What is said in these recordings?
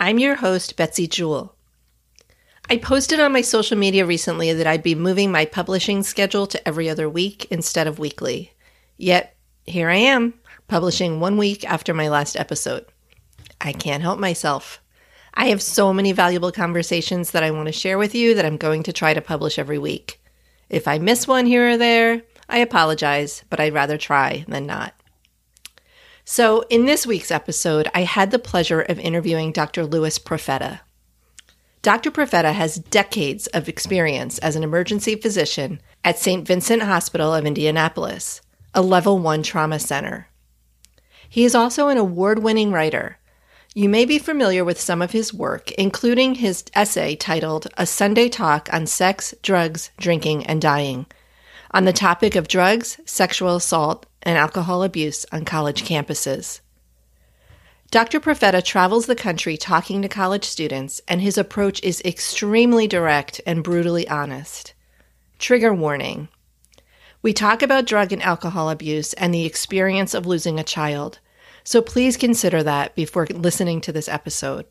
I'm your host, Betsy Jewell. I posted on my social media recently that I'd be moving my publishing schedule to every other week instead of weekly. Yet, here I am, publishing one week after my last episode. I can't help myself. I have so many valuable conversations that I want to share with you that I'm going to try to publish every week. If I miss one here or there, I apologize, but I'd rather try than not. So, in this week's episode, I had the pleasure of interviewing Dr. Louis Profeta. Dr. Profeta has decades of experience as an emergency physician at St. Vincent Hospital of Indianapolis, a level one trauma center. He is also an award winning writer. You may be familiar with some of his work, including his essay titled A Sunday Talk on Sex, Drugs, Drinking, and Dying, on the topic of drugs, sexual assault, and alcohol abuse on college campuses. Dr. Profeta travels the country talking to college students, and his approach is extremely direct and brutally honest. Trigger warning. We talk about drug and alcohol abuse and the experience of losing a child, so please consider that before listening to this episode.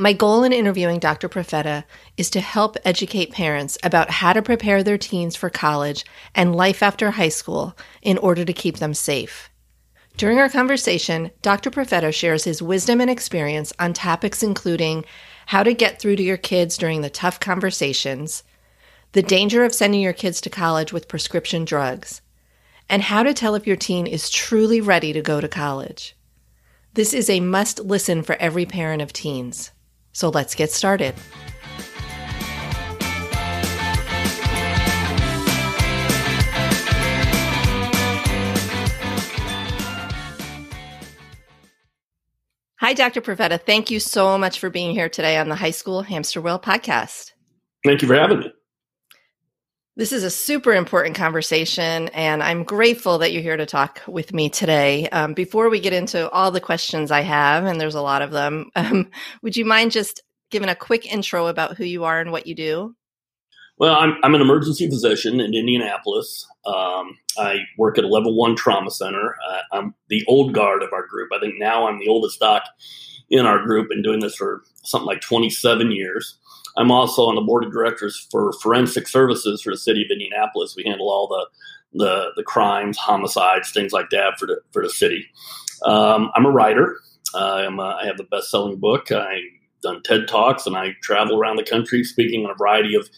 My goal in interviewing Dr. Profeta is to help educate parents about how to prepare their teens for college and life after high school in order to keep them safe. During our conversation, Dr. Profeta shares his wisdom and experience on topics including how to get through to your kids during the tough conversations, the danger of sending your kids to college with prescription drugs, and how to tell if your teen is truly ready to go to college. This is a must listen for every parent of teens. So let's get started. Hi, Dr. Profeta. Thank you so much for being here today on the High School Hamster Wheel podcast. Thank you for having me. This is a super important conversation, and I'm grateful that you're here to talk with me today. Um, before we get into all the questions I have, and there's a lot of them, um, would you mind just giving a quick intro about who you are and what you do? Well, I'm, I'm an emergency physician in Indianapolis. Um, I work at a level one trauma center. Uh, I'm the old guard of our group. I think now I'm the oldest doc in our group and doing this for something like 27 years. I'm also on the board of directors for forensic services for the city of Indianapolis. We handle all the the, the crimes, homicides, things like that for the for the city. Um, I'm a writer. Uh, I'm a, I have a best selling book. I've done TED Talks, and I travel around the country speaking on a variety of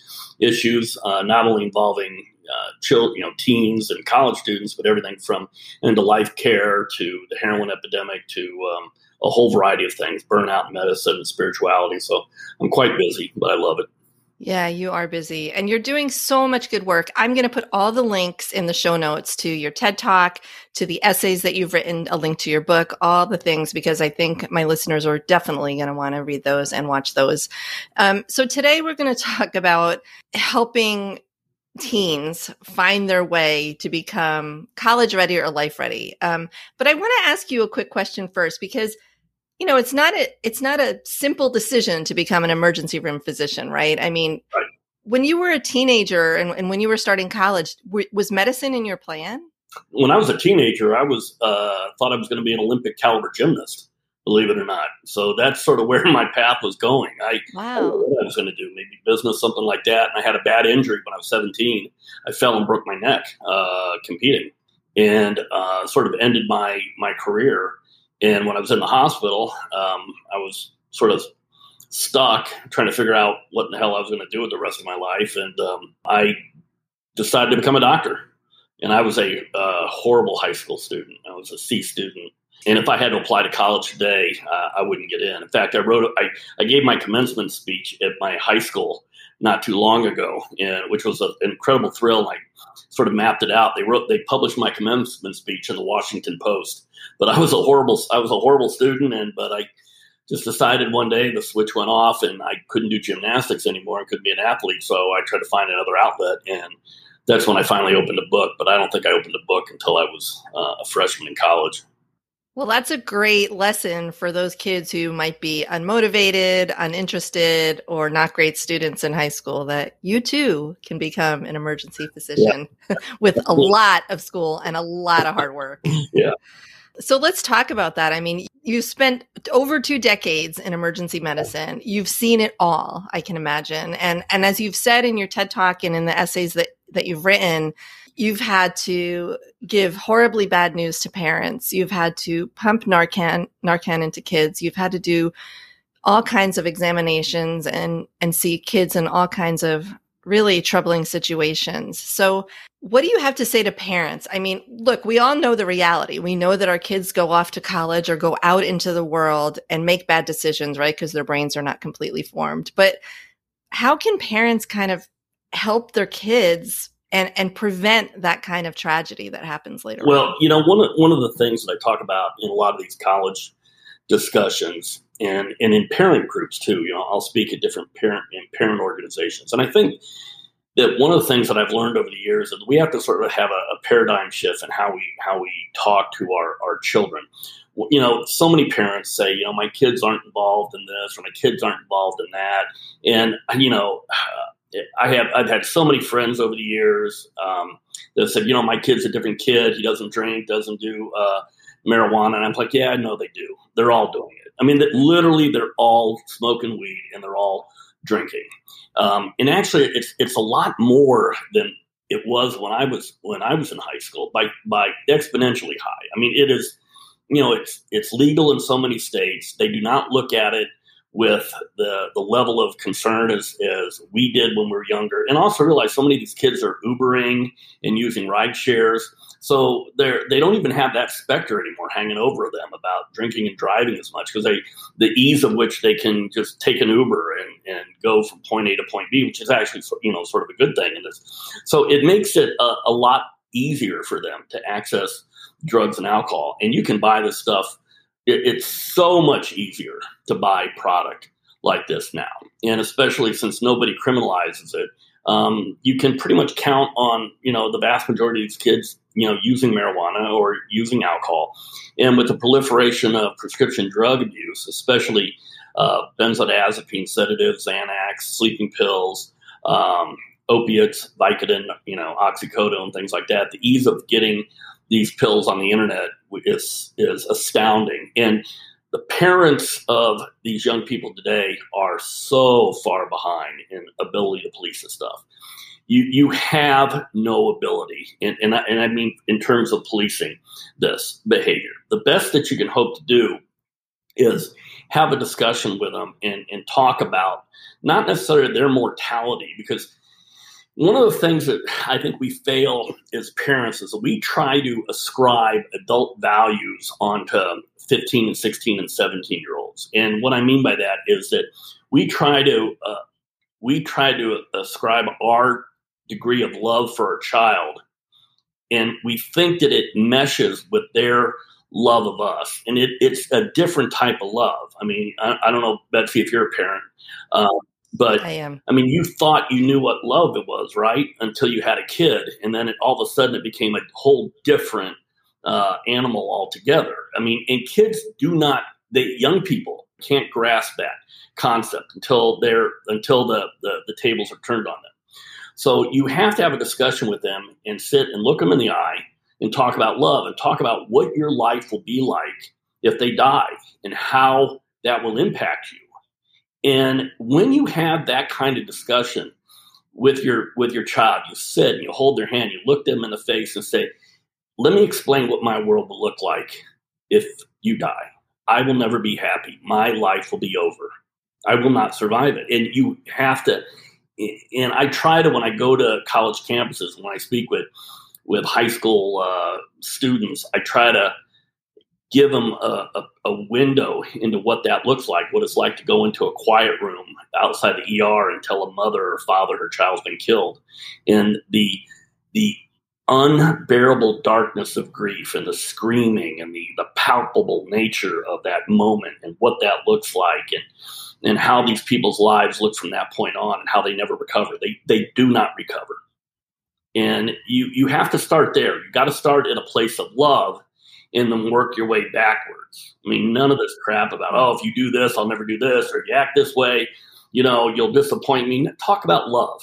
issues, uh, not only involving uh, children, you know, teens and college students, but everything from end of life care to the heroin epidemic to um, a whole variety of things, burnout medicine, spirituality. So I'm quite busy, but I love it. Yeah, you are busy and you're doing so much good work. I'm going to put all the links in the show notes to your TED Talk, to the essays that you've written, a link to your book, all the things, because I think my listeners are definitely going to want to read those and watch those. Um, so today we're going to talk about helping teens find their way to become college ready or life ready. Um, but I want to ask you a quick question first because you know it's not a it's not a simple decision to become an emergency room physician right? I mean right. when you were a teenager and, and, when you were starting college w- was medicine in your plan? When i was a teenager i was uh, thought i was going to be an olympic caliber gymnast believe it or not. So that's sort of where my path was going. I, wow. I what i was going to do maybe business something like that and i had a bad injury when i was 17 i fell and broke my neck uh, competing and uh, sort of ended my my career and when I was in the hospital, um, I was sort of stuck trying to figure out what the hell I was going to do with the rest of my life. And um, I decided to become a doctor. And I was a uh, horrible high school student. I was a C student. And if I had to apply to college today, uh, I wouldn't get in. In fact, I wrote, I, I gave my commencement speech at my high school not too long ago, and, which was an incredible thrill. I sort of mapped it out. They wrote, they published my commencement speech in the Washington Post, but I was a horrible, I was a horrible student, and but I just decided one day the switch went off and I couldn't do gymnastics anymore and couldn't be an athlete. So I tried to find another outlet and that's when I finally opened a book. But I don't think I opened a book until I was uh, a freshman in college. Well, that's a great lesson for those kids who might be unmotivated, uninterested, or not great students in high school that you too can become an emergency physician yeah. with a lot of school and a lot of hard work. yeah. So let's talk about that. I mean, you spent over two decades in emergency medicine. You've seen it all, I can imagine. And and as you've said in your TED Talk and in the essays that that you've written, you've had to give horribly bad news to parents. You've had to pump Narcan Narcan into kids. You've had to do all kinds of examinations and and see kids in all kinds of really troubling situations. So, what do you have to say to parents? I mean, look, we all know the reality. We know that our kids go off to college or go out into the world and make bad decisions, right? Because their brains are not completely formed. But how can parents kind of help their kids and and prevent that kind of tragedy that happens later well on. you know one of one of the things that i talk about in a lot of these college discussions and and in parent groups too you know i'll speak at different parent and parent organizations and i think that one of the things that i've learned over the years is we have to sort of have a, a paradigm shift in how we how we talk to our our children you know, so many parents say, you know, my kids aren't involved in this or my kids aren't involved in that. And, you know, I have I've had so many friends over the years um, that said, you know, my kid's a different kid. He doesn't drink, doesn't do uh, marijuana, and I'm like, yeah, I know they do. They're all doing it. I mean, that literally, they're all smoking weed and they're all drinking. Um, and actually, it's it's a lot more than it was when I was when I was in high school by by exponentially high. I mean, it is, you know, it's it's legal in so many states. They do not look at it with the, the level of concern as, as we did when we were younger. And also realize so many of these kids are Ubering and using ride shares. So they're, they don't even have that specter anymore hanging over them about drinking and driving as much because they the ease of which they can just take an Uber and, and go from point A to point B, which is actually you know sort of a good thing in this. So it makes it a, a lot easier for them to access drugs and alcohol. And you can buy this stuff it, it's so much easier to buy product like this now, and especially since nobody criminalizes it, um, you can pretty much count on you know the vast majority of these kids you know using marijuana or using alcohol, and with the proliferation of prescription drug abuse, especially uh, benzodiazepine sedatives, Xanax, sleeping pills. Um, opiates, Vicodin, you know, oxycodone, things like that. The ease of getting these pills on the internet is is astounding. And the parents of these young people today are so far behind in ability to police this stuff. You you have no ability, and and I, and I mean in terms of policing this behavior. The best that you can hope to do is have a discussion with them and, and talk about not necessarily their mortality because one of the things that I think we fail as parents is we try to ascribe adult values onto 15 and 16 and 17 year olds. And what I mean by that is that we try to uh, we try to ascribe our degree of love for our child, and we think that it meshes with their love of us, and it, it's a different type of love. I mean, I, I don't know, Betsy, if you're a parent. Um, but I am. I mean, you thought you knew what love it was, right? Until you had a kid, and then it, all of a sudden it became a whole different uh, animal altogether. I mean, and kids do not. They young people can't grasp that concept until they're until the, the the tables are turned on them. So you have to have a discussion with them and sit and look them in the eye and talk about love and talk about what your life will be like if they die and how that will impact you and when you have that kind of discussion with your with your child, you sit and you hold their hand, you look them in the face and say, "Let me explain what my world will look like if you die. I will never be happy. My life will be over. I will not survive it." And you have to and I try to when I go to college campuses when I speak with with high school uh, students, I try to give them a, a, a, window into what that looks like, what it's like to go into a quiet room outside the ER and tell a mother or father her child's been killed, and the the unbearable darkness of grief and the screaming and the, the palpable nature of that moment and what that looks like and and how these people's lives look from that point on and how they never recover. They they do not recover. And you you have to start there. You got to start at a place of love and then work your way backwards. I mean, none of this crap about, oh, if you do this, I'll never do this, or if you act this way, you know, you'll disappoint me. Talk about love.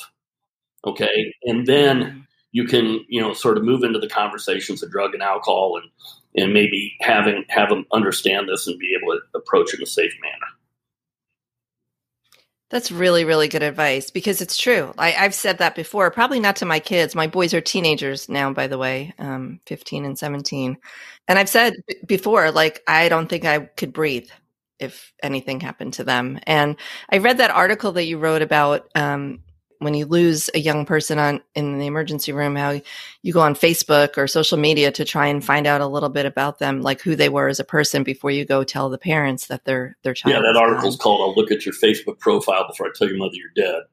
Okay. And then mm-hmm. you can, you know, sort of move into the conversations of drug and alcohol and and maybe having have them understand this and be able to approach it in a safe manner. That's really, really good advice because it's true. I, have said that before, probably not to my kids. My boys are teenagers now, by the way, um, 15 and 17. And I've said b- before, like, I don't think I could breathe if anything happened to them. And I read that article that you wrote about um, when you lose a young person on in the emergency room how you go on facebook or social media to try and find out a little bit about them like who they were as a person before you go tell the parents that their their child yeah that article's gone. called i'll look at your facebook profile before i tell your mother you're dead.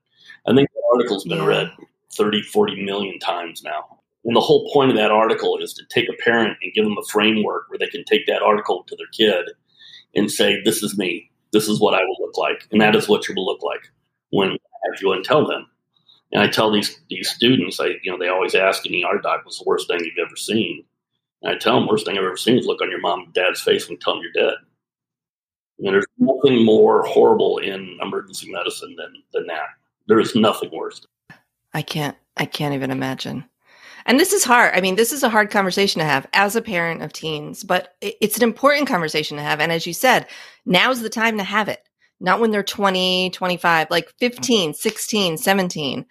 I think the article's been yeah. read 30 40 million times now. And the whole point of that article is to take a parent and give them a framework where they can take that article to their kid and say this is me. This is what i will look like. And that is what you will look like when I have you and tell them and I tell these these students, I you know, they always ask me, "Our doc, what's the worst thing you've ever seen?" And I tell them, "Worst thing I've ever seen is look on your mom and dad's face you tell them you're dead." And there's nothing more horrible in emergency medicine than than that. There is nothing worse. I can't. I can't even imagine. And this is hard. I mean, this is a hard conversation to have as a parent of teens, but it's an important conversation to have. And as you said, now's the time to have it not when they're 20, 25, like mm-hmm. 15, 16, 17,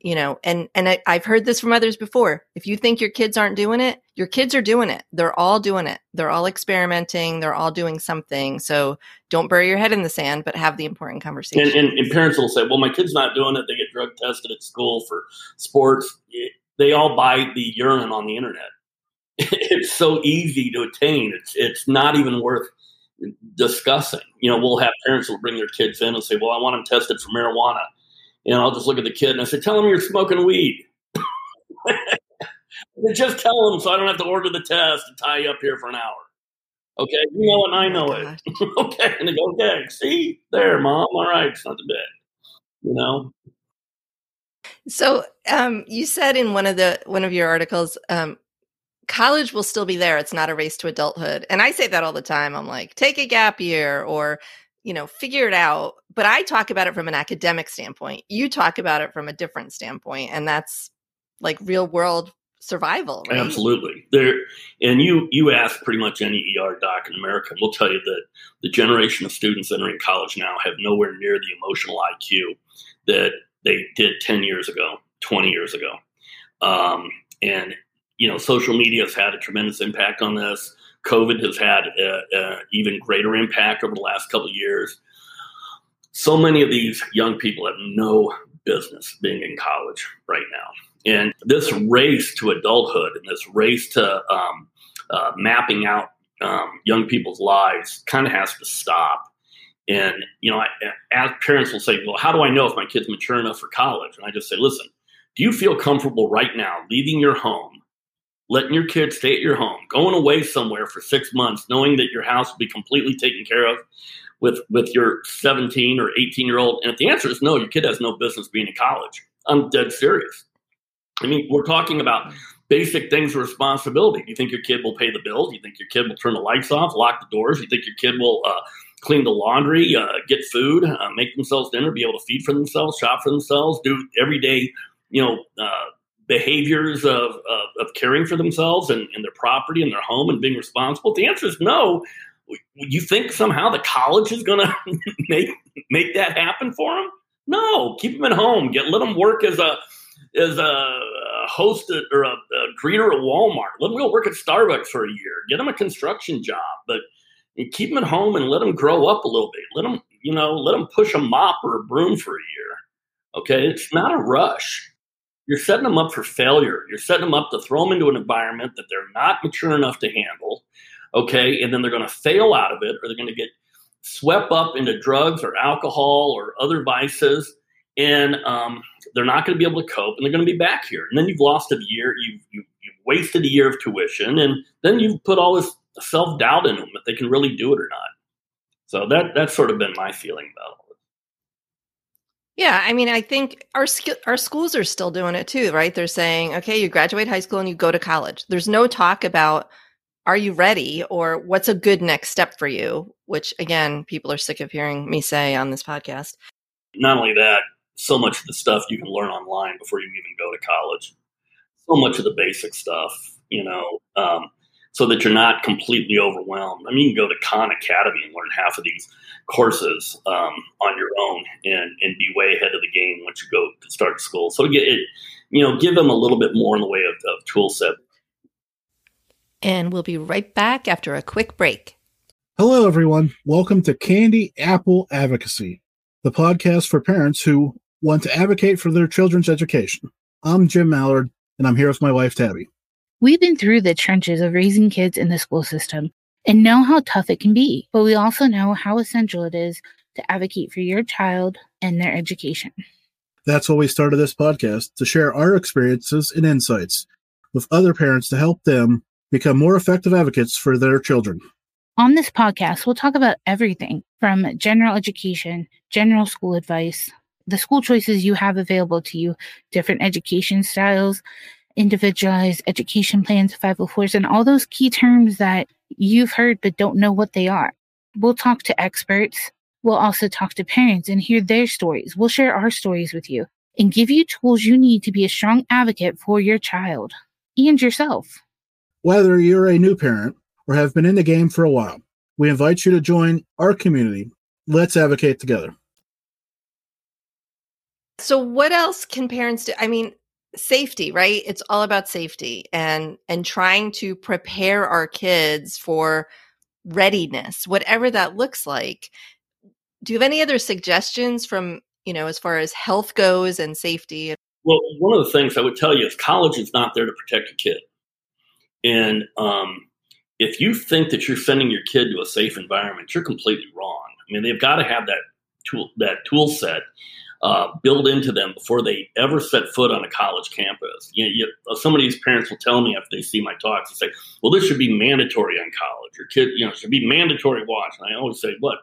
you know, and, and I, I've heard this from others before. If you think your kids aren't doing it, your kids are doing it. They're all doing it. They're all experimenting. They're all doing something. So don't bury your head in the sand, but have the important conversation. And, and, and parents will say, well, my kid's not doing it. They get drug tested at school for sports. They all buy the urine on the internet. it's so easy to attain. It's, it's not even worth discussing. You know, we'll have parents will bring their kids in and say, "Well, I want them tested for marijuana," and I'll just look at the kid and I say, "Tell them you're smoking weed." just tell them so I don't have to order the test and tie you up here for an hour. Okay, you know it and I oh know it. okay, and they go, "Okay, see there, mom. All right, it's not the bad." You know. So, um, you said in one of the one of your articles, um, college will still be there. It's not a race to adulthood. And I say that all the time. I'm like, take a gap year or, you know, figure it out. But I talk about it from an academic standpoint. You talk about it from a different standpoint, and that's like real world survival. Right? Absolutely. There and you you ask pretty much any ER doc in America, we'll tell you that the generation of students entering college now have nowhere near the emotional IQ that they did 10 years ago, 20 years ago. Um, and you know, social media has had a tremendous impact on this. COVID has had an even greater impact over the last couple of years. So many of these young people have no business being in college right now. And this race to adulthood and this race to um, uh, mapping out um, young people's lives kind of has to stop. And, you know, I, as parents will say, well, how do I know if my kid's mature enough for college? And I just say, listen, do you feel comfortable right now leaving your home letting your kids stay at your home, going away somewhere for six months, knowing that your house will be completely taken care of with with your 17 or 18 year old? And if the answer is no, your kid has no business being in college. I'm dead serious. I mean, we're talking about basic things of responsibility. You think your kid will pay the bills? You think your kid will turn the lights off, lock the doors? Do you think your kid will uh, clean the laundry, uh, get food, uh, make themselves dinner, be able to feed for themselves, shop for themselves, do everyday, you know, uh, behaviors of, of, of caring for themselves and, and, their property and their home and being responsible? The answer is no. You think somehow the college is going to make make that happen for them? No, keep them at home. Get let them work as a as a host or a, a greeter at Walmart. Let them go work at Starbucks for a year. Get them a construction job, but keep them at home and let them grow up a little bit. Let them, you know, let them push a mop or a broom for a year. Okay, it's not a rush you're setting them up for failure. You're setting them up to throw them into an environment that they're not mature enough to handle. Okay. And then they're going to fail out of it or they're going to get swept up into drugs or alcohol or other vices. And um, they're not going to be able to cope and they're going to be back here. And then you've lost a year. You've, you, you've wasted a year of tuition, and then you've put all this self doubt in them that they can really do it or not. So that that's sort of been my feeling it. Yeah, I mean, I think our our schools are still doing it too, right? They're saying, okay, you graduate high school and you go to college. There's no talk about are you ready or what's a good next step for you, which again, people are sick of hearing me say on this podcast. Not only that, so much of the stuff you can learn online before you even go to college. So much of the basic stuff, you know, um, so that you're not completely overwhelmed. I mean, you can go to Khan Academy and learn half of these courses um, on your own and, and be way ahead of the game once you go to start school. So, get it, you know, give them a little bit more in the way of, of tool set and we'll be right back after a quick break. Hello, everyone. Welcome to Candy Apple Advocacy, the podcast for parents who want to advocate for their children's education. I'm Jim Mallard, and I'm here with my wife, Tabby. We've been through the trenches of raising kids in the school system and know how tough it can be, but we also know how essential it is to advocate for your child and their education. That's why we started this podcast to share our experiences and insights with other parents to help them become more effective advocates for their children. On this podcast, we'll talk about everything from general education, general school advice, the school choices you have available to you, different education styles, individualized education plans, 504s, and all those key terms that you've heard but don't know what they are. We'll talk to experts. We'll also talk to parents and hear their stories. We'll share our stories with you and give you tools you need to be a strong advocate for your child and yourself. Whether you're a new parent or have been in the game for a while, we invite you to join our community. Let's advocate together. So what else can parents do? I mean, safety, right? It's all about safety and and trying to prepare our kids for readiness, whatever that looks like. Do you have any other suggestions from, you know, as far as health goes and safety? Well, one of the things I would tell you is college is not there to protect a kid. And um, if you think that you're sending your kid to a safe environment, you're completely wrong. I mean, they've got to have that tool that tool set uh, into them before they ever set foot on a college campus. You know, you, uh, some of these parents will tell me after they see my talks, they say, "Well, this should be mandatory on college. Your kid, you know, should be mandatory watch." And I always say, "What?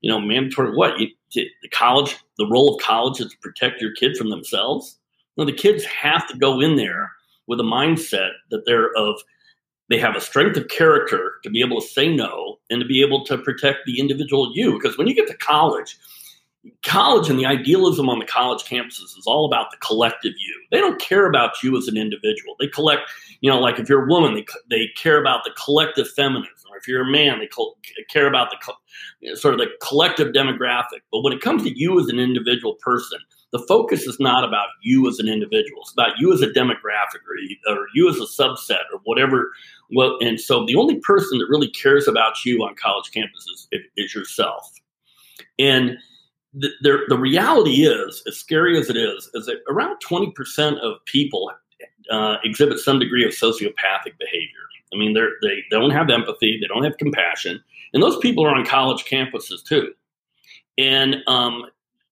You know, mandatory what? You, the college, the role of college is to protect your kid from themselves. No, the kids have to go in there with a mindset that they're of." They have a strength of character to be able to say no and to be able to protect the individual you. Because when you get to college, college and the idealism on the college campuses is all about the collective you. They don't care about you as an individual. They collect, you know, like if you're a woman, they, they care about the collective feminism. Or if you're a man, they co- care about the co- sort of the collective demographic. But when it comes to you as an individual person, the focus is not about you as an individual. It's about you as a demographic or you, or you as a subset or whatever. Well, and so the only person that really cares about you on college campuses is, is yourself. And the, the, reality is, as scary as it is, is that around 20% of people uh, exhibit some degree of sociopathic behavior. I mean, they're, they, they don't have empathy, they don't have compassion, and those people are on college campuses too. And um,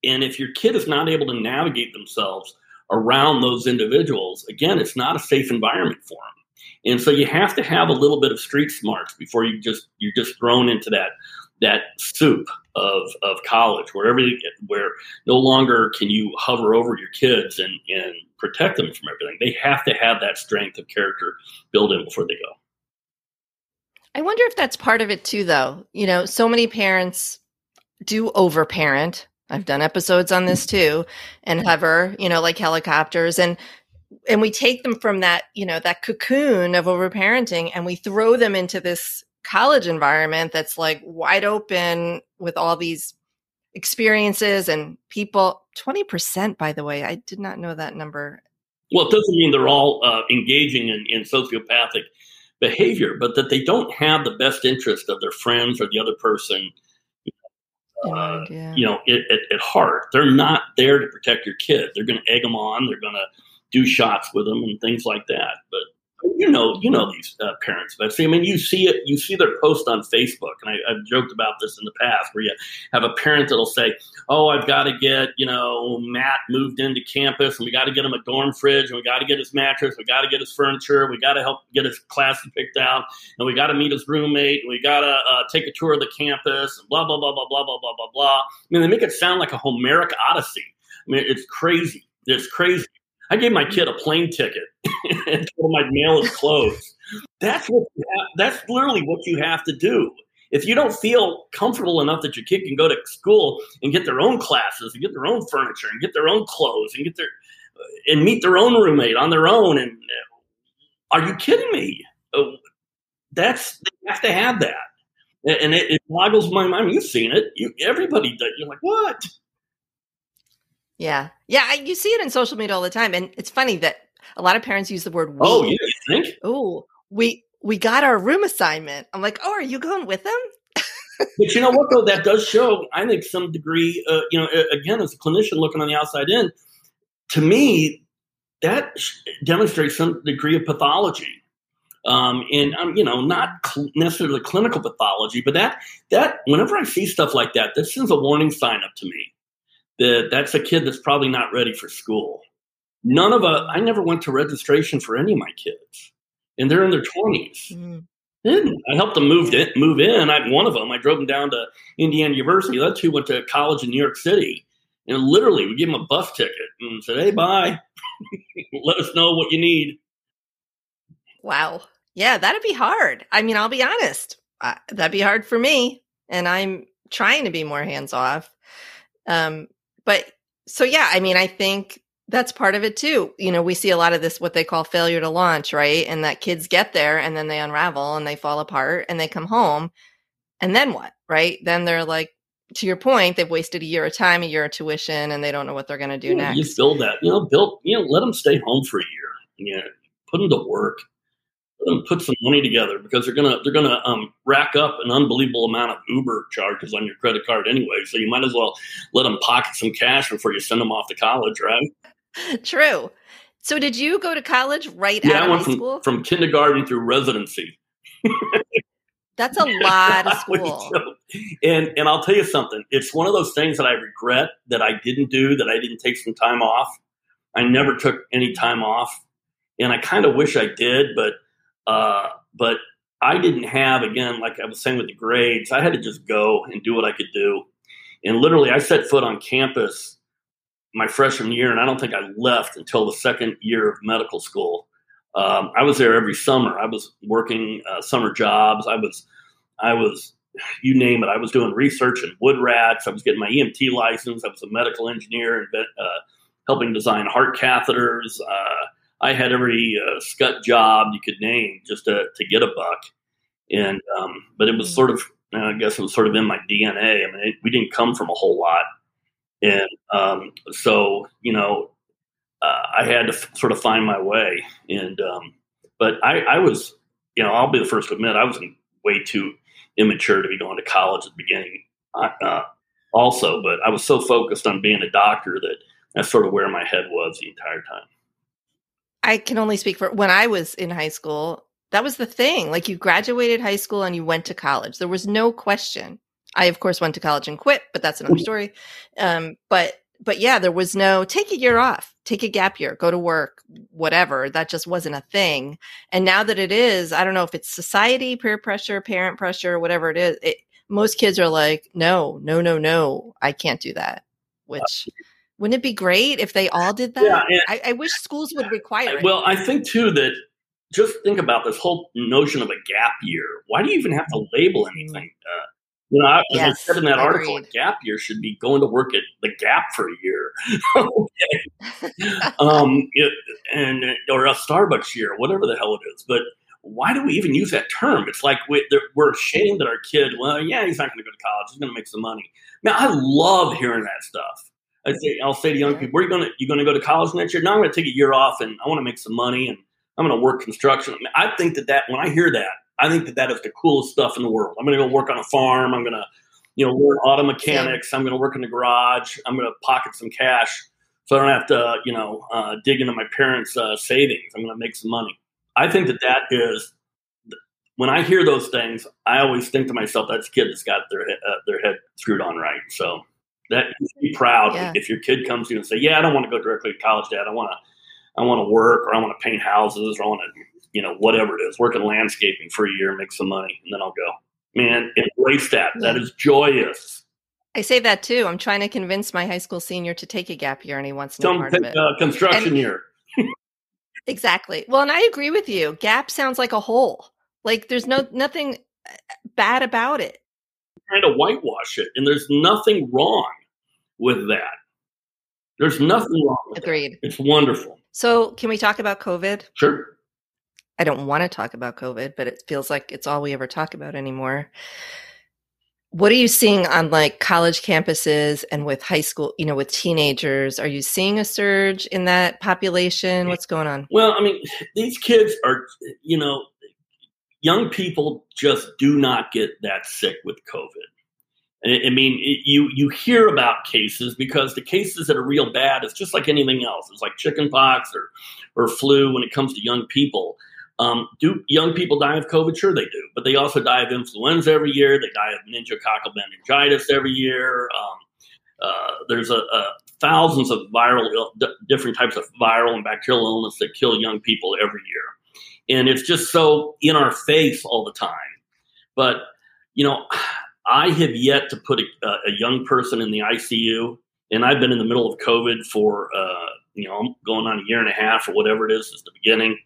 and if your kid is not able to navigate themselves around those individuals, again, it's not a safe environment for them. And so you have to have a little bit of street smarts before you just you're just thrown into that that soup of of college where everything where no longer can you hover over your kids and and protect them from everything. They have to have that strength of character built in before they go. I wonder if that's part of it too though. You know, so many parents do overparent I've done episodes on this too, and hover, you know, like helicopters, and and we take them from that, you know, that cocoon of overparenting, and we throw them into this college environment that's like wide open with all these experiences and people. Twenty percent, by the way, I did not know that number. Well, it doesn't mean they're all uh, engaging in, in sociopathic behavior, but that they don't have the best interest of their friends or the other person uh, yeah. you know, it, it, at heart. They're not there to protect your kid. They're going to egg them on. They're going to do shots with them and things like that. But you know, you know these uh, parents, see, I mean, you see it, you see their post on Facebook, and I, have joked about this in the past, where you have a parent that'll say, "Oh, I've got to get, you know, Matt moved into campus, and we got to get him a dorm fridge, and we got to get his mattress, we got to get his furniture, we got to help get his classes picked out, and we got to meet his roommate, and we got to uh, take a tour of the campus, and blah blah blah blah blah blah blah blah blah." I mean, they make it sound like a Homeric Odyssey. I mean, it's crazy. It's crazy. I gave my kid a plane ticket and told him I'd mail his clothes. That's what that's literally what you have to do. If you don't feel comfortable enough that your kid can go to school and get their own classes and get their own furniture and get their own clothes and get their uh, and meet their own roommate on their own, and uh, are you kidding me? Oh, that's they have to have that, and it, it boggles my mind. You've seen it. You, everybody does. You're like, what? Yeah. Yeah. You see it in social media all the time. And it's funny that a lot of parents use the word we. Oh, yeah. You think? Oh, we, we got our room assignment. I'm like, oh, are you going with them? but you know what, though? That does show, I think, some degree, uh, you know, again, as a clinician looking on the outside in, to me, that demonstrates some degree of pathology. Um, and um, you know, not cl- necessarily clinical pathology, but that that whenever I see stuff like that, that sends a warning sign up to me that that's a kid that's probably not ready for school. None of us, I never went to registration for any of my kids, and they're in their 20s. Mm. I helped them move in. Move in. I one of them. I drove them down to Indiana University. The other two went to college in New York City, and literally we gave them a bus ticket and said, "Hey, bye. Let us know what you need." Wow. Yeah, that'd be hard. I mean, I'll be honest. Uh, that'd be hard for me, and I'm trying to be more hands off. Um, but so, yeah, I mean, I think that's part of it too. You know, we see a lot of this, what they call failure to launch, right? And that kids get there and then they unravel and they fall apart and they come home. And then what, right? Then they're like, to your point, they've wasted a year of time, a year of tuition, and they don't know what they're going to do yeah, next. You build that, you know, build, you know, let them stay home for a year. You know, put them to work them put some money together because they're gonna they're gonna um, rack up an unbelievable amount of Uber charges on your credit card anyway. So you might as well let them pocket some cash before you send them off to college, right? True. So did you go to college right yeah, out of high from, school? From kindergarten through residency. That's a lot of school. and and I'll tell you something. It's one of those things that I regret that I didn't do, that I didn't take some time off. I never took any time off. And I kind of wish I did, but uh, but I didn't have, again, like I was saying with the grades, I had to just go and do what I could do. And literally, I set foot on campus my freshman year, and I don't think I left until the second year of medical school. Um, I was there every summer. I was working uh, summer jobs. I was, I was, you name it. I was doing research in wood rats. I was getting my EMT license. I was a medical engineer and uh, helping design heart catheters. Uh, I had every uh, scut job you could name just to, to get a buck. And, um, but it was mm. sort of, I guess it was sort of in my DNA. I mean, it, we didn't come from a whole lot. And um, so, you know, uh, I had to f- sort of find my way. And, um, but I, I was, you know, I'll be the first to admit I was way too immature to be going to college at the beginning. Uh, also, but I was so focused on being a doctor that that's sort of where my head was the entire time. I can only speak for when I was in high school. That was the thing. Like you graduated high school and you went to college. There was no question. I of course went to college and quit, but that's another mm-hmm. story. Um, but but yeah, there was no take a year off, take a gap year, go to work, whatever. That just wasn't a thing. And now that it is, I don't know if it's society, peer pressure, parent pressure, whatever it is. It, most kids are like, no, no, no, no, I can't do that. Which wouldn't it be great if they all did that? Yeah, I, I, wish schools would require it. Well, I think too that just think about this whole notion of a gap year. Why do you even have to label mm. anything? Uh, you know, yes, I said in that agreed. article, a gap year should be going to work at the Gap for a year, um, it, and or a Starbucks year, whatever the hell it is. But why do we even use that term? It's like we, are ashamed that our kid. Well, yeah, he's not going to go to college. He's going to make some money. Now, I love hearing that stuff. I say, I'll say to young people, "Where are you going to you to go to college next year?" No, I'm going to take a year off, and I want to make some money, and I'm going to work construction. I, mean, I think that that when I hear that, I think that that is the coolest stuff in the world. I'm going to go work on a farm. I'm going to, you know, learn auto mechanics. I'm going to work in the garage. I'm going to pocket some cash, so I don't have to, you know, uh, dig into my parents' uh, savings. I'm going to make some money. I think that that is when I hear those things, I always think to myself, "That's a kid that's got their uh, their head screwed on right." So that be proud yeah. if your kid comes to you and say, "Yeah, I don't want to go directly to college, Dad. I want to, I want to work, or I want to paint houses, or I want to, you know, whatever it is, work in landscaping for a year, make some money, and then I'll go." Man, embrace that. Yeah. That is joyous. I say that too. I'm trying to convince my high school senior to take a gap year, and he wants no part of it. Uh, construction and, year. exactly. Well, and I agree with you. Gap sounds like a hole. Like there's no nothing uh, bad about it. Trying to whitewash it, and there's nothing wrong with that. There's nothing wrong. Agreed. That. It's wonderful. So, can we talk about COVID? Sure. I don't want to talk about COVID, but it feels like it's all we ever talk about anymore. What are you seeing on like college campuses and with high school, you know, with teenagers? Are you seeing a surge in that population? What's going on? Well, I mean, these kids are, you know, young people just do not get that sick with COVID. I mean, you you hear about cases because the cases that are real bad, it's just like anything else. It's like chickenpox or or flu when it comes to young people. Um, do young people die of COVID? Sure, they do, but they also die of influenza every year. They die of meningococcal meningitis every year. Um, uh, there's a, a, thousands of viral, different types of viral and bacterial illness that kill young people every year, and it's just so in our face all the time. But you know, I have yet to put a, a young person in the ICU, and I've been in the middle of COVID for uh, you know going on a year and a half or whatever it is since the beginning.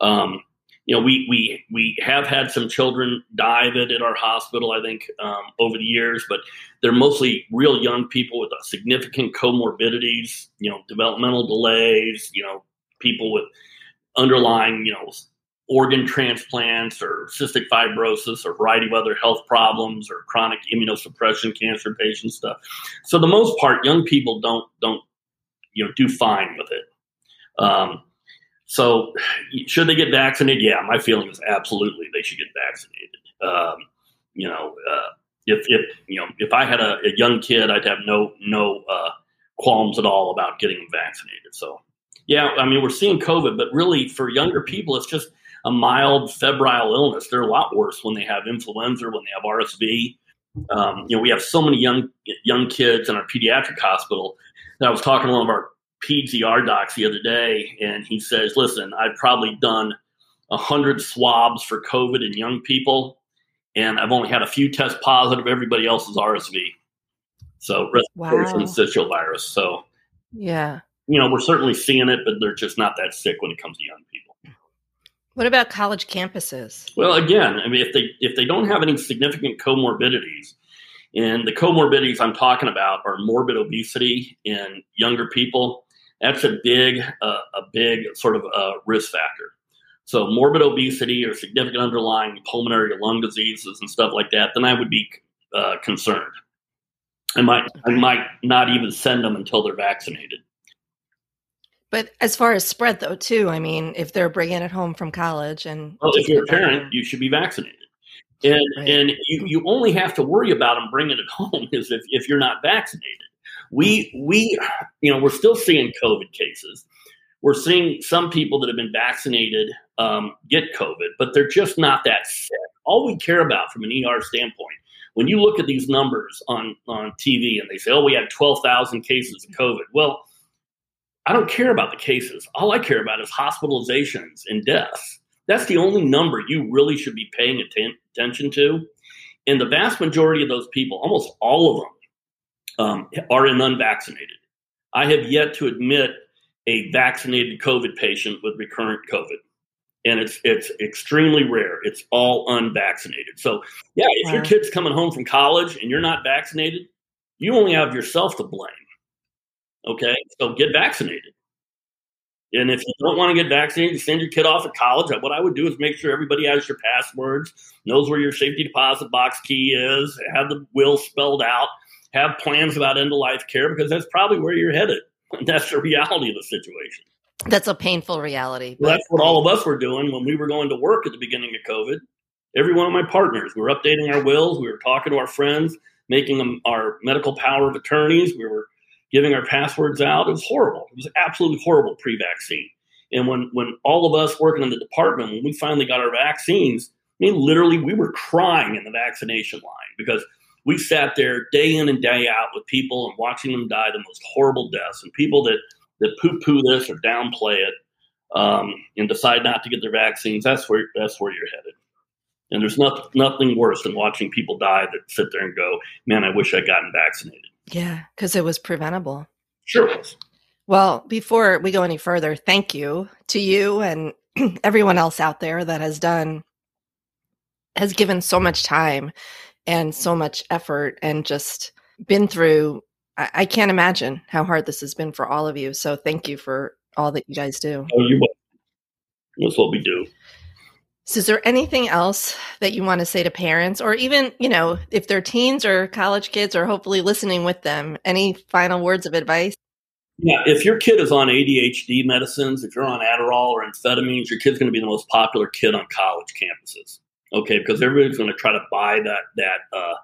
Um, you know, we we we have had some children die of it at our hospital. I think um, over the years, but they're mostly real young people with significant comorbidities. You know, developmental delays. You know, people with underlying you know organ transplants or cystic fibrosis or a variety of other health problems or chronic immunosuppression cancer patient stuff. So the most part, young people don't don't you know do fine with it. Um, so, should they get vaccinated? Yeah, my feeling is absolutely they should get vaccinated. Um, you know, uh, if if you know if I had a, a, young kid, I'd have no no uh, qualms at all about getting them vaccinated. So, yeah, I mean we're seeing COVID, but really for younger people, it's just a mild febrile illness. They're a lot worse when they have influenza, when they have RSV. Um, you know, we have so many young young kids in our pediatric hospital. That I was talking to one of our PGR docs the other day, and he says, "Listen, I've probably done a hundred swabs for COVID in young people, and I've only had a few tests positive. Everybody else is RSV, so respiratory wow. syncytial virus. So, yeah, you know, we're certainly seeing it, but they're just not that sick when it comes to young people. What about college campuses? Well, again, I mean, if they if they don't have any significant comorbidities, and the comorbidities I'm talking about are morbid obesity in younger people that's a big, uh, a big sort of uh, risk factor. So morbid obesity or significant underlying pulmonary or lung diseases and stuff like that, then I would be uh, concerned. I might, I might not even send them until they're vaccinated. But as far as spread, though, too, I mean, if they're bringing it home from college and well, if you're a parent, you should be vaccinated, and right. and you, you only have to worry about them bringing it home is if, if you're not vaccinated we we you know we're still seeing COVID cases. We're seeing some people that have been vaccinated um, get COVID, but they're just not that sick. All we care about from an ER standpoint, when you look at these numbers on on TV and they say, "Oh, we had twelve thousand cases of COVID," well, I don't care about the cases. All I care about is hospitalizations and deaths. That's the only number you really should be paying atten- attention to. And the vast majority of those people, almost all of them, um, are in unvaccinated. I have yet to admit a vaccinated COVID patient with recurrent COVID. And it's it's extremely rare. It's all unvaccinated. So yeah, if wow. your kid's coming home from college and you're not vaccinated, you only have yourself to blame. Okay, so get vaccinated. And if you don't want to get vaccinated, send your kid off to college. What I would do is make sure everybody has your passwords, knows where your safety deposit box key is, have the will spelled out, have plans about end of life care because that's probably where you're headed. That's the reality of the situation. That's a painful reality. Well, that's what all of us were doing when we were going to work at the beginning of COVID. Every one of my partners, we were updating our wills, we were talking to our friends, making them our medical power of attorneys, we were giving our passwords out. It was horrible. It was absolutely horrible pre vaccine. And when when all of us working in the department, when we finally got our vaccines, I mean, literally, we were crying in the vaccination line because we sat there day in and day out with people and watching them die the most horrible deaths, and people that that poo poo this or downplay it um, and decide not to get their vaccines. That's where that's where you're headed. And there's nothing nothing worse than watching people die that sit there and go, "Man, I wish I'd gotten vaccinated." Yeah, because it was preventable. Sure was. Well, before we go any further, thank you to you and everyone else out there that has done has given so much time and so much effort and just been through I, I can't imagine how hard this has been for all of you. So thank you for all that you guys do. Oh, you That's what we do. So is there anything else that you want to say to parents or even, you know, if they're teens or college kids or hopefully listening with them, any final words of advice? Yeah, if your kid is on ADHD medicines, if you're on Adderall or amphetamines, your kid's going to be the most popular kid on college campuses. Okay, because everybody's going to try to buy that that uh,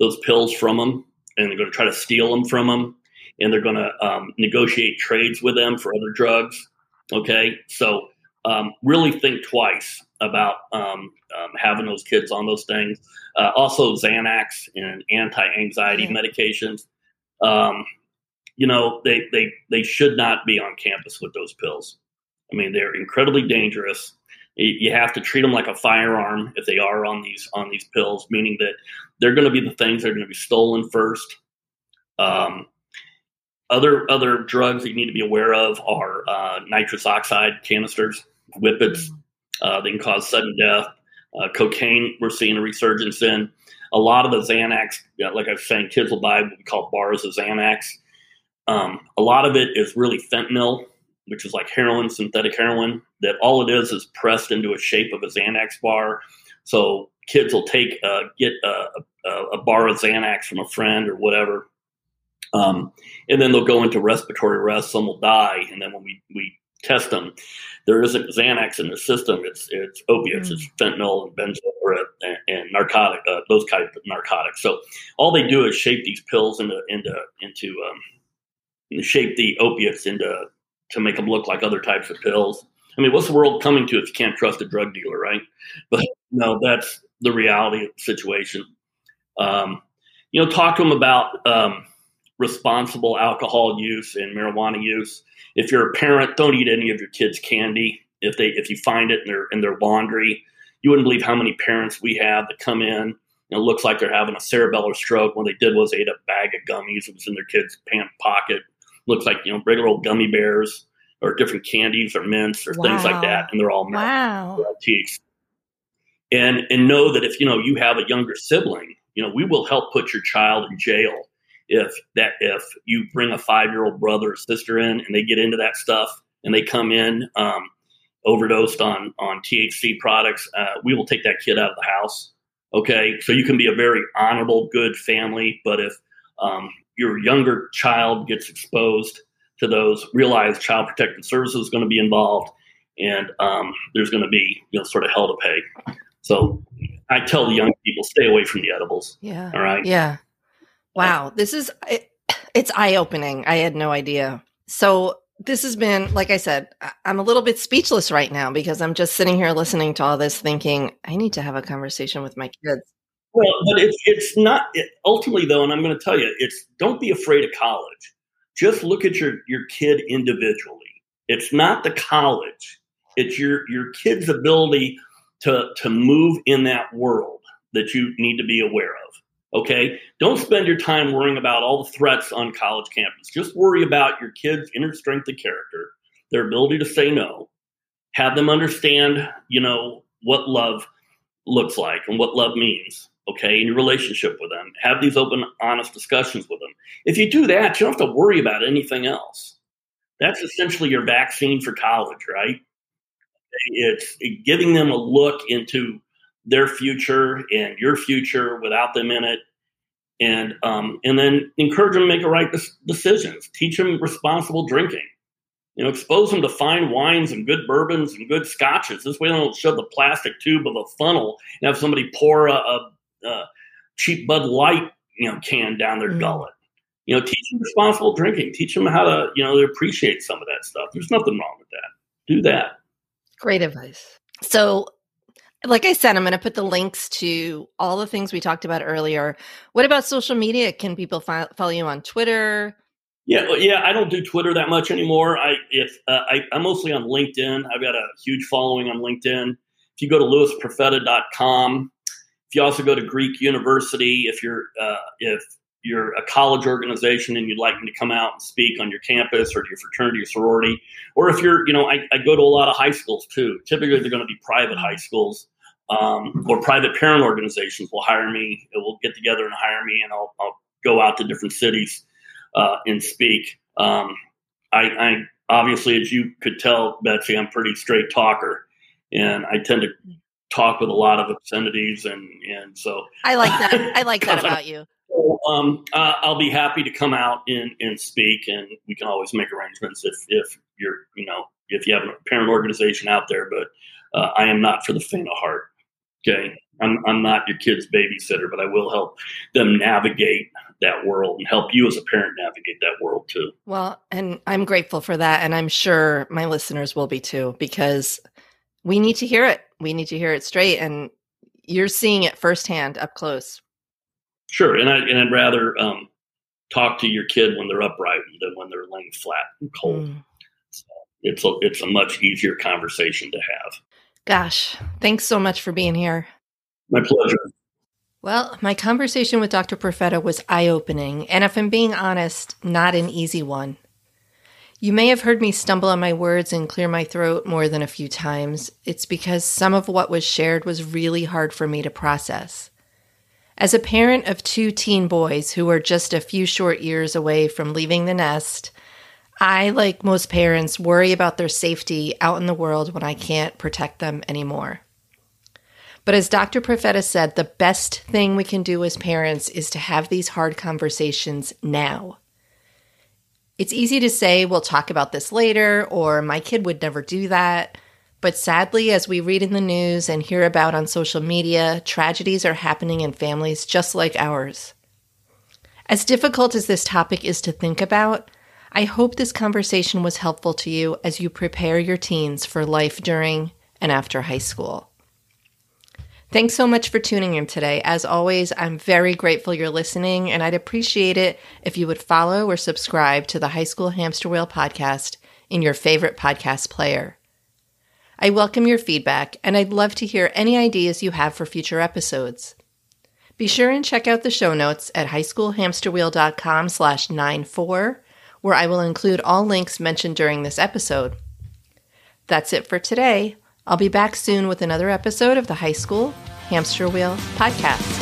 those pills from them, and they're going to try to steal them from them, and they're going to um, negotiate trades with them for other drugs. Okay, so um, really think twice about um, um, having those kids on those things. Uh, also, Xanax and anti-anxiety mm-hmm. medications. Um, you know, they, they they should not be on campus with those pills. I mean, they're incredibly dangerous. You have to treat them like a firearm if they are on these on these pills, meaning that they're going to be the things that are going to be stolen first. Um, other other drugs that you need to be aware of are uh, nitrous oxide canisters, whippets. Mm-hmm. Uh, they can cause sudden death. Uh, cocaine, we're seeing a resurgence in. A lot of the Xanax, like I was saying, kids will buy what we call bars of Xanax. Um, a lot of it is really fentanyl, which is like heroin, synthetic heroin, that all it is is pressed into a shape of a Xanax bar. So kids will take, uh, get a, a, a, bar of Xanax from a friend or whatever. Um, and then they'll go into respiratory arrest. Some will die. And then when we, we test them, there isn't Xanax in the system. It's it's opiates, mm. it's fentanyl and benzoate and, and narcotic, uh, those kind of narcotics. So all they do is shape these pills into into into um, shape the opiates into to make them look like other types of pills. I mean, what's the world coming to if you can't trust a drug dealer, right? But no, that's the reality of the situation. Um, you know, talk to them about um, responsible alcohol use and marijuana use. If you're a parent, don't eat any of your kids' candy. If they if you find it in their in their laundry, you wouldn't believe how many parents we have that come in and it looks like they're having a cerebellar stroke. What they did was ate a bag of gummies. It was in their kid's pant pocket. Looks like you know regular old gummy bears or different candies or mints or wow. things like that, and they're all wow. THC. And and know that if you know you have a younger sibling, you know we will help put your child in jail if that if you bring a five year old brother or sister in and they get into that stuff and they come in um, overdosed on on THC products, uh, we will take that kid out of the house. Okay, so you can be a very honorable, good family, but if um, your younger child gets exposed to those, realize Child Protective Services is going to be involved, and um, there's going to be you know sort of hell to pay. So I tell the young people stay away from the edibles. Yeah. All right. Yeah. Wow, this is it, eh, it's eye opening. I had no idea. So this has been, like I said, I'm a little bit speechless right now because I'm just sitting here listening to all this, thinking I need to have a conversation with my kids. Well, but it's it's not it, ultimately though, and I'm going to tell you, it's don't be afraid of college. Just look at your your kid individually. It's not the college; it's your your kid's ability to to move in that world that you need to be aware of. Okay. Don't spend your time worrying about all the threats on college campus. Just worry about your kids' inner strength of character, their ability to say no, have them understand, you know, what love looks like and what love means. Okay. In your relationship with them, have these open, honest discussions with them. If you do that, you don't have to worry about anything else. That's essentially your vaccine for college, right? It's giving them a look into their future and your future without them in it. And um, and then encourage them to make the right decisions. Teach them responsible drinking. You know expose them to fine wines and good bourbons and good scotches. This way they don't shove the plastic tube of a funnel and have somebody pour a, a, a cheap bud light you know can down their mm. gullet. You know teach them responsible drinking. Teach them how to you know to appreciate some of that stuff. There's nothing wrong with that. Do that. Great advice. So, like I said, I'm going to put the links to all the things we talked about earlier. What about social media? Can people fi- follow you on Twitter? Yeah, yeah. I don't do Twitter that much anymore. I if uh, I, I'm mostly on LinkedIn. I've got a huge following on LinkedIn. If you go to louisprofeta.com, if you also go to Greek University, if you're uh, if you're a college organization and you'd like me to come out and speak on your campus or your fraternity or sorority, or if you're, you know, I, I go to a lot of high schools too. Typically, they're going to be private high schools um, or private parent organizations will hire me. It will get together and hire me, and I'll, I'll go out to different cities uh, and speak. Um, I, I obviously, as you could tell, Betsy, I'm pretty straight talker, and I tend to talk with a lot of obscenities, and and so I like that. I like that about you. Um, uh, I'll be happy to come out and, and speak, and we can always make arrangements if if you're you know if you have a parent organization out there. But uh, I am not for the faint of heart. Okay, I'm I'm not your kid's babysitter, but I will help them navigate that world and help you as a parent navigate that world too. Well, and I'm grateful for that, and I'm sure my listeners will be too, because we need to hear it. We need to hear it straight, and you're seeing it firsthand up close. Sure, and I and I'd rather um, talk to your kid when they're upright than when they're laying flat and cold. Mm. So it's a it's a much easier conversation to have. Gosh, thanks so much for being here. My pleasure. Well, my conversation with Dr. Profeta was eye opening, and if I'm being honest, not an easy one. You may have heard me stumble on my words and clear my throat more than a few times. It's because some of what was shared was really hard for me to process. As a parent of two teen boys who are just a few short years away from leaving the nest, I, like most parents, worry about their safety out in the world when I can't protect them anymore. But as Dr. Profeta said, the best thing we can do as parents is to have these hard conversations now. It's easy to say, we'll talk about this later, or my kid would never do that. But sadly, as we read in the news and hear about on social media, tragedies are happening in families just like ours. As difficult as this topic is to think about, I hope this conversation was helpful to you as you prepare your teens for life during and after high school. Thanks so much for tuning in today. As always, I'm very grateful you're listening, and I'd appreciate it if you would follow or subscribe to the High School Hamster Wheel podcast in your favorite podcast player. I welcome your feedback, and I'd love to hear any ideas you have for future episodes. Be sure and check out the show notes at highschoolhamsterwheel.com slash 94, where I will include all links mentioned during this episode. That's it for today. I'll be back soon with another episode of the High School Hamster Wheel Podcast.